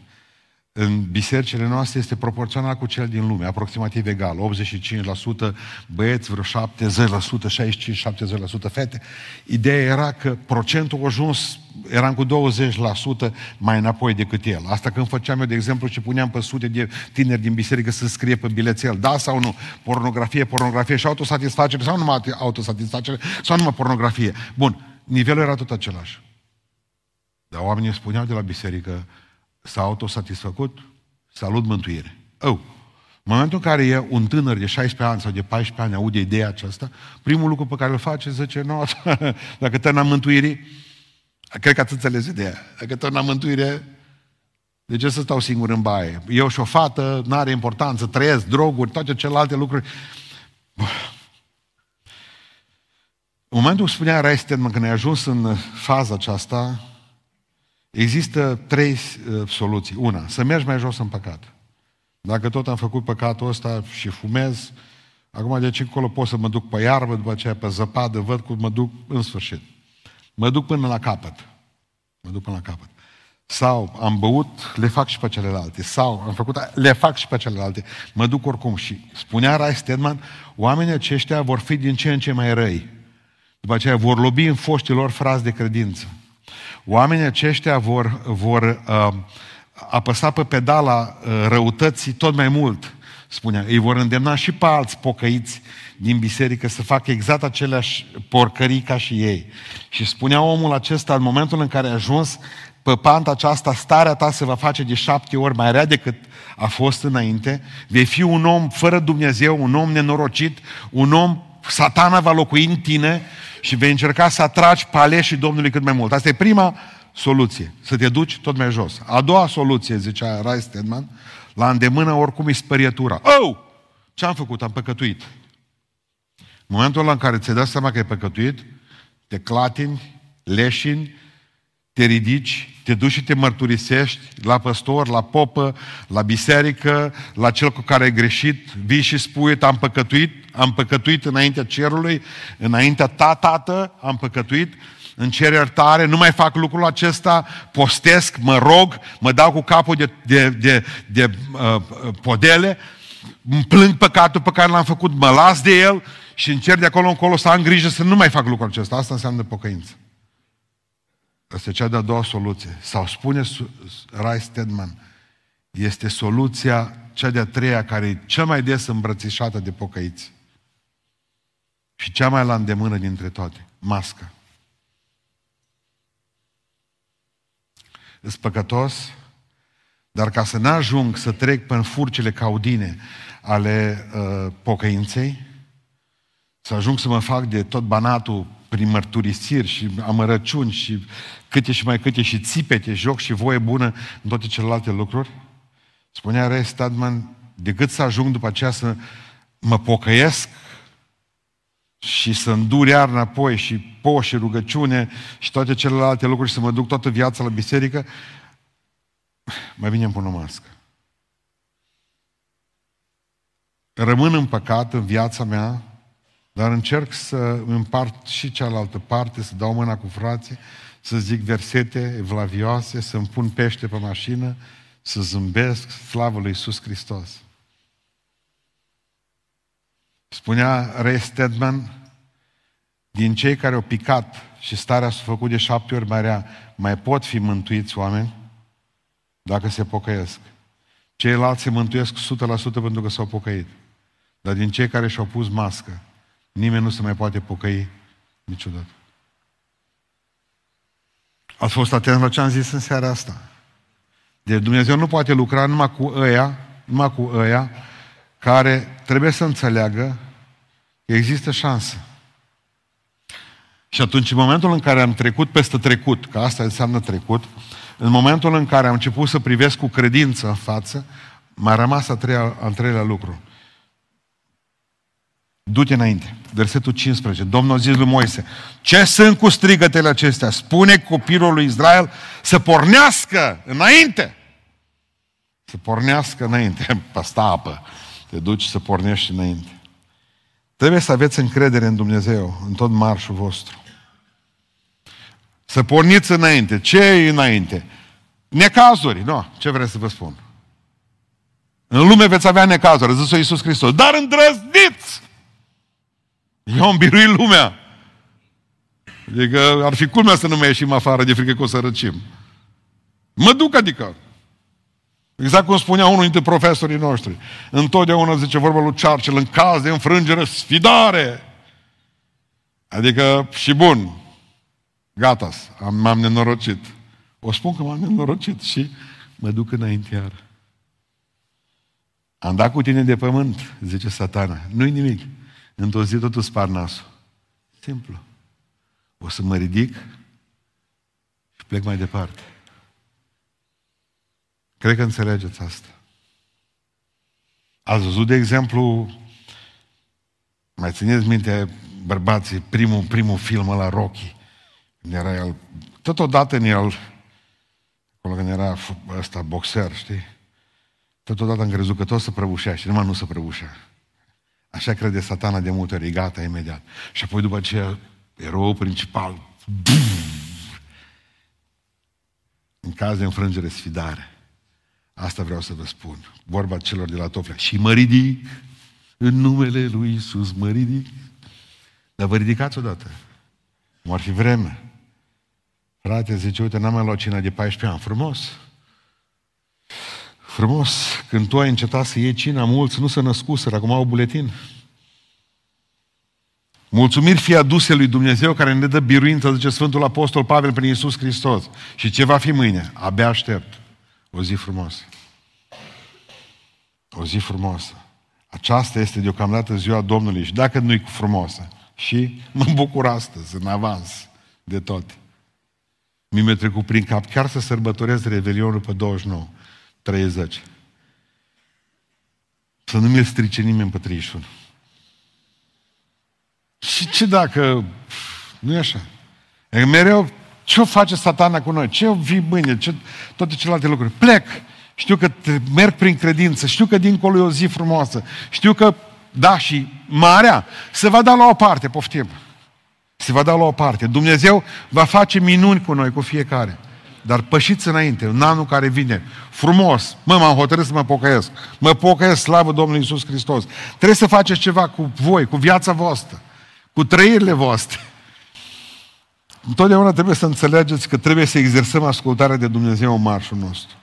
în bisericile noastre este proporțional cu cel din lume, aproximativ egal. 85% băieți, vreo 70%, 65-70% fete. Ideea era că procentul a ajuns, eram cu 20% mai înapoi decât el. Asta când făceam eu, de exemplu, și puneam pe sute de tineri din biserică să scrie pe bilețel, da sau nu, pornografie, pornografie și autosatisfacere sau numai autosatisfacere sau numai pornografie. Bun, nivelul era tot același. Dar oamenii spuneau de la biserică, s-a autosatisfăcut, salut mântuire. Oh. În momentul în care e un tânăr de 16 ani sau de 14 ani aude ideea aceasta, primul lucru pe care îl face zice, nu, [LAUGHS] dacă te n-am mântuire, cred că atât înțelegi ideea, dacă te n-am mântuire, de ce să stau singur în baie? Eu și o fată, nu are importanță, trăiesc, droguri, toate celelalte lucruri. În momentul spunea Reisten, când ai ajuns în faza aceasta, Există trei uh, soluții. Una, să mergi mai jos în păcat. Dacă tot am făcut păcatul ăsta și fumez, acum de aici încolo pot să mă duc pe iarbă, după aceea pe zăpadă, văd cum mă duc în sfârșit. Mă duc până la capăt. Mă duc până la capăt. Sau am băut, le fac și pe celelalte. Sau am făcut, le fac și pe celelalte. Mă duc oricum. Și spunea Rai Stedman, oamenii aceștia vor fi din ce în ce mai răi. După aceea vor lobi în foștilor frazi de credință. Oamenii aceștia vor, vor uh, apăsa pe pedala uh, răutății tot mai mult, spunea. Ei vor îndemna și pe alți pocăiți din biserică să facă exact aceleași porcării ca și ei. Și spunea omul acesta, în momentul în care a ajuns pe panta aceasta, starea ta se va face de șapte ori mai rea decât a fost înainte, vei fi un om fără Dumnezeu, un om nenorocit, un om, satana va locui în tine și vei încerca să atragi pe aleșii Domnului cât mai mult. Asta e prima soluție, să te duci tot mai jos. A doua soluție, zicea Rai Stedman, la îndemână oricum e spărietura. Oh! Ce am făcut? Am păcătuit. În momentul ăla în care ți-ai dat seama că ai păcătuit, te clatini, leșini, te ridici, te duci și te mărturisești la păstor, la popă, la biserică, la cel cu care ai greșit, vii și spui, am păcătuit, am păcătuit înaintea cerului, înaintea ta, tată, am păcătuit, în cer iertare, nu mai fac lucrul acesta, postesc, mă rog, mă dau cu capul de, de, de, de uh, podele, îmi plâng păcatul pe care l-am făcut, mă las de el și încerc de acolo încolo să am grijă să nu mai fac lucrul acesta. Asta înseamnă pocăință. Asta e cea de-a doua soluție. Sau spune Rai Stedman, este soluția cea de-a treia care e cea mai des îmbrățișată de pocăiți. Și cea mai la îndemână dintre toate. Masca. Îs păcătos, dar ca să n-ajung să trec pe furcile caudine ale uh, pocăinței, să ajung să mă fac de tot banatul prin mărturisiri și amărăciuni și câte și mai câte și țipete, joc și voie bună în toate celelalte lucruri? Spunea Ray Stadman, decât să ajung după aceea să mă pocăiesc și să îndur iar înapoi și poș și rugăciune și toate celelalte lucruri și să mă duc toată viața la biserică, mai bine îmi pun o mască. Rămân în păcat în viața mea, dar încerc să împart și cealaltă parte, să dau mâna cu frații, să zic versete evlavioase, să-mi pun pește pe mașină, să zâmbesc, slavă lui Iisus Hristos. Spunea Ray Stedman, din cei care au picat și starea s-a făcut de șapte ori mai rea, mai pot fi mântuiți oameni dacă se pocăiesc. Ceilalți se mântuiesc 100% pentru că s-au pocăit. Dar din cei care și-au pus mască, nimeni nu se mai poate pocăi niciodată. Ați fost atent la ce am zis în seara asta. De Dumnezeu nu poate lucra numai cu ăia, numai cu ăia care trebuie să înțeleagă că există șansă. Și atunci, în momentul în care am trecut peste trecut, că asta înseamnă trecut, în momentul în care am început să privesc cu credință în față, m-a rămas a treia, al treilea lucru. Du-te înainte. Versetul 15. Domnul a zis lui Moise, ce sunt cu strigătele acestea? Spune copilul lui Israel să pornească înainte. Să pornească înainte. [LAUGHS] Pasta apă. Te duci să pornești înainte. Trebuie să aveți încredere în Dumnezeu, în tot marșul vostru. Să porniți înainte. Ce e înainte? Necazuri. Nu, ce vreți să vă spun? În lume veți avea necazuri, a zis Iisus Hristos. Dar îndrăzniți! Eu am biruit lumea. Adică ar fi culmea să nu mai ieșim afară de frică că o să răcim. Mă duc adică. Exact cum spunea unul dintre profesorii noștri. Întotdeauna zice vorba lui Churchill, în caz de înfrângere, sfidare. Adică, și bun, gata, am, m-am nenorocit. O spun că m-am nenorocit și mă duc înainte iar. Am dat cu tine de pământ, zice satana. Nu-i nimic. Într-o zi totul spar nasul. Simplu. O să mă ridic și plec mai departe. Cred că înțelegeți asta. Ați văzut, de exemplu, mai țineți minte, bărbații, primul, primul film la Rocky, când era el, totodată în el, acolo când era ăsta boxer, știi? Totodată am crezut că tot să prăbușea și numai nu să prăbușea. Așa crede satana de multe ori, gata, imediat. Și apoi după aceea, eroul principal, în caz de înfrângere, sfidare. Asta vreau să vă spun. Vorba celor de la Toflea. Și mă ridic în numele lui Isus, mă ridic. Dar vă ridicați odată. Cum ar fi vreme. Frate, zice, uite, n-am mai luat cina de 14 ani. Frumos. Frumos. Când tu ai încetat să iei cina, mulți nu se născuseră, acum au buletin. Mulțumiri fie aduse lui Dumnezeu care ne dă biruință, zice Sfântul Apostol Pavel prin Iisus Hristos. Și ce va fi mâine? Abia aștept. O zi frumoasă. O zi frumoasă. Aceasta este deocamdată ziua Domnului și dacă nu-i frumoasă, și mă bucur astăzi, în avans, de tot. Mi-a trecut prin cap chiar să sărbătoresc Revelionul pe 29, 30. Să nu mi-l strice nimeni pe 31. Și ce dacă... Nu e așa. E mereu, ce o face satana cu noi? Ce o vii mâine? Ce, toate celelalte lucruri. Plec. Știu că merg prin credință. Știu că dincolo e o zi frumoasă. Știu că, da, și marea se va da la o parte, poftim. Se va da la o parte. Dumnezeu va face minuni cu noi, cu fiecare. Dar pășiți înainte, în anul care vine, frumos, mă, m-am hotărât să mă pocăiesc. Mă pocăiesc, slavă Domnului Isus Hristos. Trebuie să faceți ceva cu voi, cu viața voastră cu trăirile voastre. Întotdeauna trebuie să înțelegeți că trebuie să exersăm ascultarea de Dumnezeu în marșul nostru.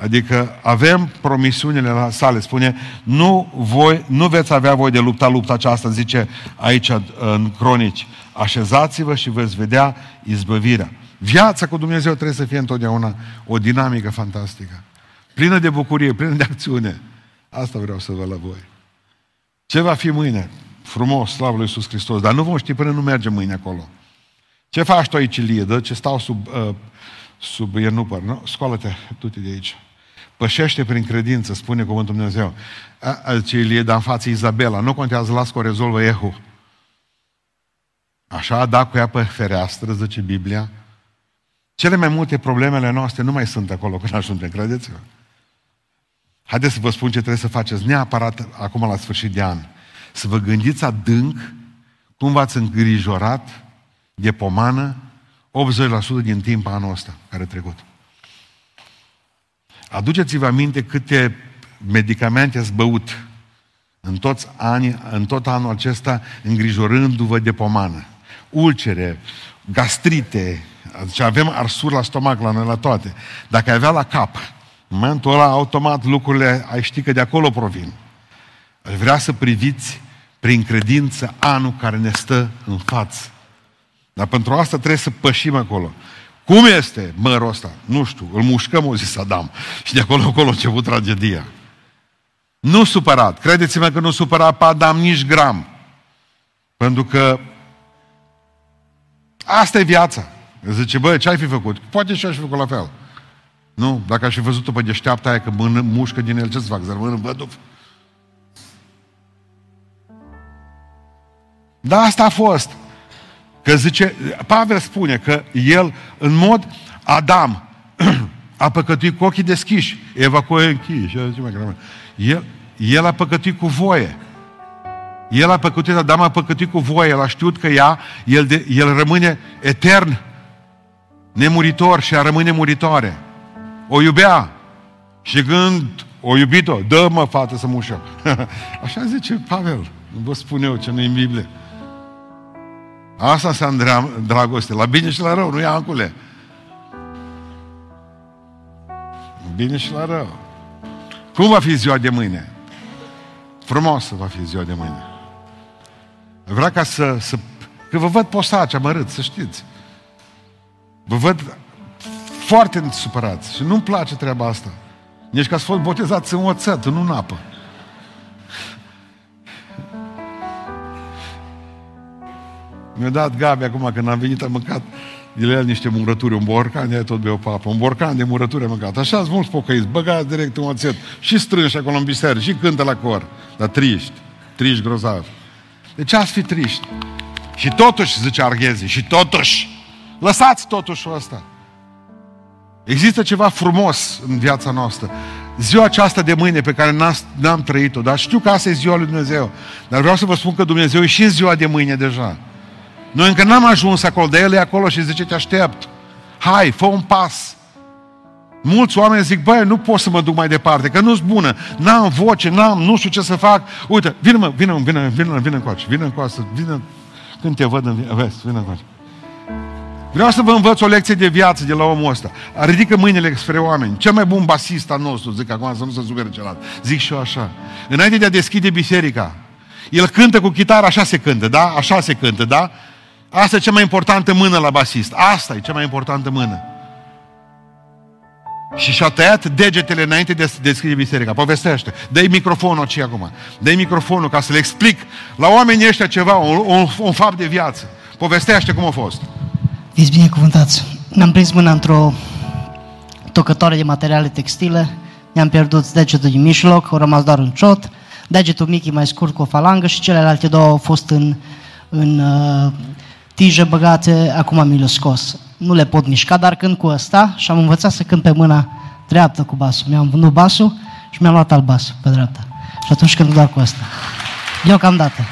Adică avem promisiunile la sale. Spune, nu, voi, nu veți avea voi de lupta lupta aceasta, zice aici în cronici. Așezați-vă și veți vedea izbăvirea. Viața cu Dumnezeu trebuie să fie întotdeauna o dinamică fantastică. Plină de bucurie, plină de acțiune. Asta vreau să vă la voi. Ce va fi mâine? Frumos, slavă lui Iisus Hristos. Dar nu vom ști până nu mergem mâine acolo. Ce faci tu aici, Liedă? Ce stau sub, uh, sub iernupăr, nu? Scoală-te, du-te de aici. Pășește prin credință, spune cuvântul Dumnezeu. A, zice Ilie, dar în față Izabela. Nu contează, las că o rezolvă Ehu. Așa a dat cu ea pe fereastră, zice Biblia. Cele mai multe problemele noastre nu mai sunt acolo când ajungem, credeți-vă. Haideți să vă spun ce trebuie să faceți neapărat acum la sfârșit de an să vă gândiți adânc cum v-ați îngrijorat de pomană 80% din timp anul ăsta care a trecut. Aduceți-vă aminte câte medicamente ați băut în, toți ani, în tot anul acesta îngrijorându-vă de pomană. Ulcere, gastrite, deci avem arsuri la stomac la noi la toate. Dacă ai avea la cap, în momentul ăla, automat, lucrurile, ai ști că de acolo provin. Aș vrea să priviți prin credință anul care ne stă în față. Dar pentru asta trebuie să pășim acolo. Cum este mărul ăsta? Nu știu, îl mușcăm, o zis Adam. Și de acolo acolo a început tragedia. Nu supărat. Credeți-mă că nu supărat pe Adam nici gram. Pentru că asta e viața. Zice, bă, ce ai fi făcut? Poate și eu aș fi făcut la fel. Nu, dacă aș fi văzut-o pe deșteapta aia că mână, mușcă din el, ce-ți fac? Să rămână văduv? Da, asta a fost. Că zice, Pavel spune că el, în mod Adam, [CLEARS THROAT] a păcătuit cu ochii deschiși, Eva cu ochii închiși. El, el a păcătuit cu voie. El a păcătuit, Adam a păcătuit cu voie, el a știut că ea, el, de, el rămâne etern, nemuritor și a rămâne muritoare. O iubea. Și când o iubit-o, dă-mă, fată, să mușă. [LAUGHS] Așa zice Pavel. Nu vă spun eu ce nu în Biblie. Asta înseamnă dragoste. La bine și la rău, nu ia ancule. Bine și la rău. Cum va fi ziua de mâine? Frumoasă va fi ziua de mâine. Vreau ca să, să că vă văd posaci, amărât, să știți. Vă văd foarte supărați și nu-mi place treaba asta. Nici că ați fost botezați în oțet, nu în apă. Mi-a dat Gabi acum când am venit, am mâncat de la el niște murături, un borcan, de tot bea o papă, un borcan de murături am mâncat. Așa sunt mulți pocăiți, băgați direct în oțet și strânși acolo în biserică și cântă la cor. Dar triști, triști grozavi. De ce ați fi triști? Și totuși, zice Arghezi, și totuși, lăsați totuși ăsta. Există ceva frumos în viața noastră. Ziua aceasta de mâine pe care n-am trăit-o, dar știu că asta e ziua lui Dumnezeu. Dar vreau să vă spun că Dumnezeu e și în ziua de mâine deja. Noi încă n-am ajuns acolo, dar El e acolo și zice, te aștept. Hai, fă un pas. Mulți oameni zic, băi, nu pot să mă duc mai departe, că nu-s bună, n-am voce, n-am, nu știu ce să fac. Uite, vină mă, vină, vină, vină, vină încoace, vină încoace, vină, când te văd, în, vezi, vină încoace. Vreau să vă învăț o lecție de viață de la omul ăsta. Ridică mâinile spre oameni. Cel mai bun basist al nostru, zic acum să nu se supere celălalt. Zic și eu așa. Înainte de a deschide biserica, el cântă cu chitară, așa se cântă, da? Așa se cântă, da? Asta e cea mai importantă mână la basist. Asta e cea mai importantă mână. Și și-a tăiat degetele înainte de a deschide biserica. Povestește. Dă-i microfonul aici acum. Dă-i microfonul ca să le explic la oamenii ăștia ceva, un, un, un fapt de viață. Povestește cum a fost. Fiți binecuvântați. Ne-am prins mâna într-o tocătoare de materiale textile, ne-am pierdut degetul din mijloc, au rămas doar un ciot, degetul mic e mai scurt cu o falangă și celelalte două au fost în, în uh, tijă băgate, acum mi le scos. Nu le pot mișca, dar când cu ăsta și am învățat să cânt pe mâna dreaptă cu basul. Mi-am vândut basul și mi-am luat alt bas pe dreapta. Și atunci când doar cu ăsta. Deocamdată.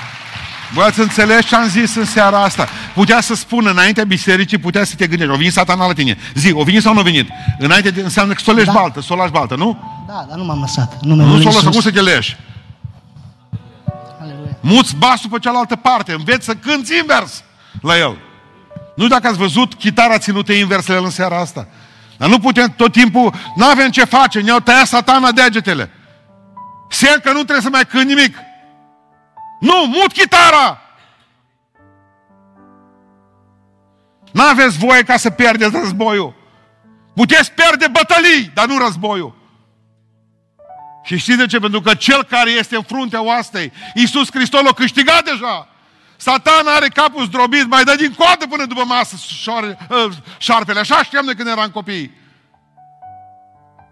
Voi ați înțeles ce am zis în seara asta? Putea să spună înaintea bisericii, putea să te gândești, o venit satana la tine. Zi, o venit sau nu a venit? Înainte de, înseamnă că să o leși da. baltă, să o lași baltă, nu? Da, dar nu m-am lăsat. Nu, nu s-o lăsat, cum să te leși? Muți basul pe cealaltă parte, înveți să cânti invers la el. Nu dacă ați văzut chitara ținută invers la el în seara asta. Dar nu putem tot timpul, nu avem ce face, ne-au tăiat satana degetele. Semn că nu trebuie să mai cânt nimic. Nu, mut chitara! N-aveți voie ca să pierdeți războiul. Puteți pierde bătălii, dar nu războiul. Și știți de ce? Pentru că cel care este în fruntea oastei, Iisus Hristos l-a câștigat deja. Satan are capul zdrobit, mai dă din coadă până după masă ă, șarpele. Așa știam de când eram copii.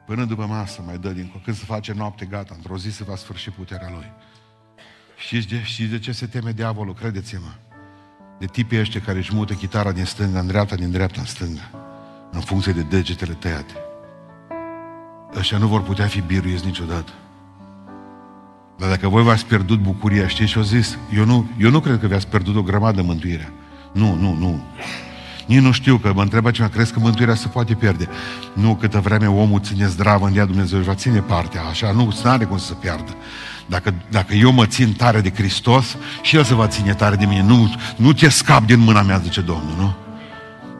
Până după masă mai dă din coadă. Când se face noapte, gata, într-o zi se va sfârși puterea lui. Știți de, știți de ce se teme diavolul? Credeți-mă. De tipii ăștia care își mută chitara din stânga în dreapta, din dreapta în stânga. În funcție de degetele tăiate. Ăștia nu vor putea fi biruiți niciodată. Dar dacă voi v-ați pierdut bucuria, știți ce au zis? Eu nu, eu nu cred că vi-ați pierdut o grămadă mântuirea. Nu, nu, nu. Nici nu știu că mă întreba ceva, crezi că mântuirea se poate pierde? Nu, câtă vreme omul ține zdravă în ea Dumnezeu își va ține partea, așa, nu, nu are cum să se piardă. Dacă, dacă eu mă țin tare de Hristos, și El se va ține tare de mine. Nu, nu te scap din mâna mea, zice Domnul, nu?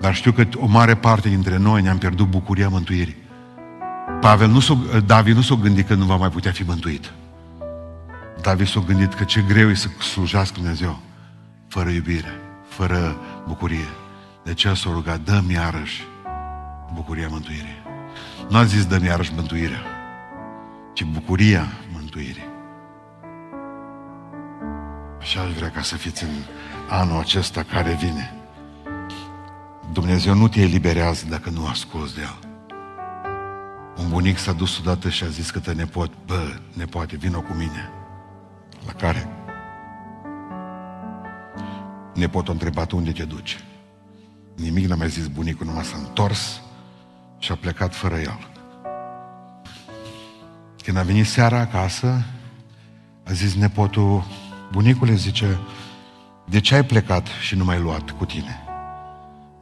Dar știu că o mare parte dintre noi ne-am pierdut bucuria mântuirii. Pavel nu s-o, David nu s-a gândit că nu va mai putea fi mântuit. David s-a gândit că ce greu e să slujească Dumnezeu fără iubire, fără bucurie. De ce s-a rugat, dă-mi iarăși bucuria mântuirii. Nu a zis dă-mi iarăși mântuirea, ci bucuria mântuirii. Și aș vrea ca să fiți în anul acesta care vine. Dumnezeu nu te eliberează dacă nu asculți de El. Un bunic s-a dus odată și a zis că te nepot, bă, nepoate, vină cu mine. La care? Nepotul a întrebat unde te duci. Nimic n-a mai zis bunicul, numai s-a întors și a plecat fără el. Când a venit seara acasă, a zis nepotul, bunicule, zice, de ce ai plecat și nu m-ai luat cu tine?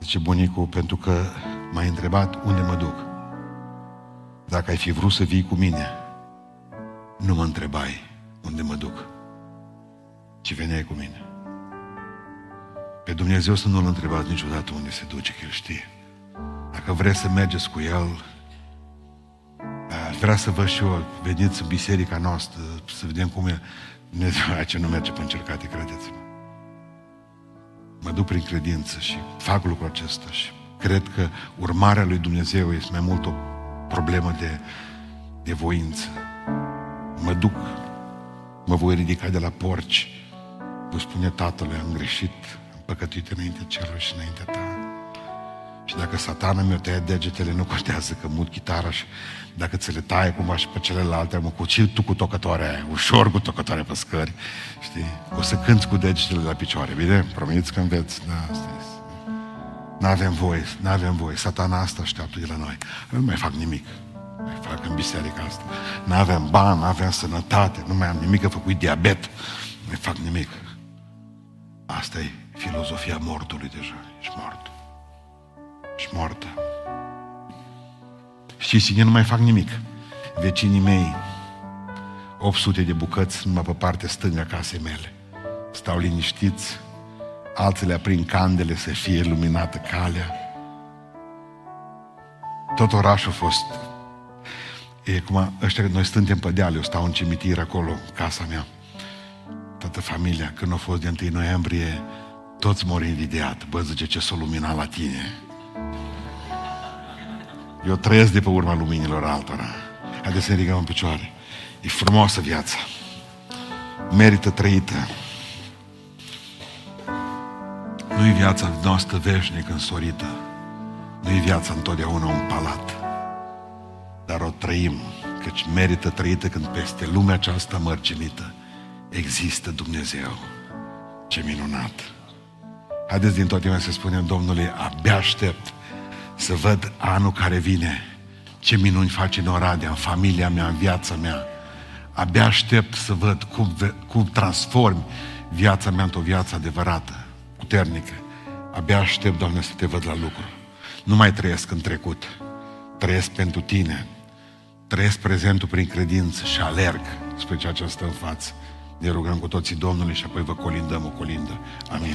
Zice bunicul, pentru că m-ai întrebat unde mă duc. Dacă ai fi vrut să vii cu mine, nu mă întrebai unde mă duc, ci veneai cu mine. Pe Dumnezeu să nu-L întrebați niciodată unde se duce, că El știe. Dacă vreți să mergeți cu El, aș vrea să văd și eu, veniți în biserica noastră, să vedem cum e. Dumnezeu, ce nu merge pe încercate, credeți-mă. Mă duc prin credință și fac lucrul acesta și cred că urmarea lui Dumnezeu este mai mult o problemă de, de voință. Mă duc, mă voi ridica de la porci, voi spune Tatălui, am greșit, am păcătuit înainte celor și înainte ta. Și dacă satana mi-o tăia degetele, nu contează că mut chitara și dacă ți le taie cumva și pe celelalte, mă cuci tu cu tocătoarea aia, ușor cu tocătoarea pe scări, știi? O să cânți cu degetele la picioare, bine? Promiți că înveți, da, asta este. Nu avem voie, nu avem voie. Satana asta așteaptă de la noi. Eu nu mai fac nimic. Nu mai fac în biserica asta. Nu avem bani, nu avem sănătate, nu mai am nimic, că făcut diabet. Nu mai fac nimic. Asta e filozofia mortului deja. Ești mort. Ești mortă. Și cine nu mai fac nimic? Vecinii mei, 800 de bucăți numai pe partea stângă a casei mele. Stau liniștiți, alții le aprind candele să fie luminată calea. Tot orașul a fost... E cum ăștia, noi suntem pe deal, eu stau în cimitir acolo, casa mea. Toată familia, când a fost de 1 noiembrie, toți m-au invidiat. Bă, zice, ce s-a luminat la tine. Eu trăiesc de pe urma luminilor altora. Haideți să ne ridicăm în picioare. E frumoasă viața. Merită trăită. Nu-i viața noastră veșnică însorită. Nu-i viața întotdeauna un palat. Dar o trăim, căci merită trăită când peste lumea aceasta mărginită există Dumnezeu. Ce minunat! Haideți din toate inima să spunem Domnului, abia aștept să văd anul care vine, ce minuni face în Oradea, în familia mea, în viața mea. Abia aștept să văd cum, cum transformi viața mea într-o viață adevărată, puternică. Abia aștept, Doamne, să te văd la lucru. Nu mai trăiesc în trecut. Trăiesc pentru Tine. Trăiesc prezentul prin credință și alerg spre ceea ce stă în față. Ne rugăm cu toții Domnului și apoi vă colindăm o colindă. Amin.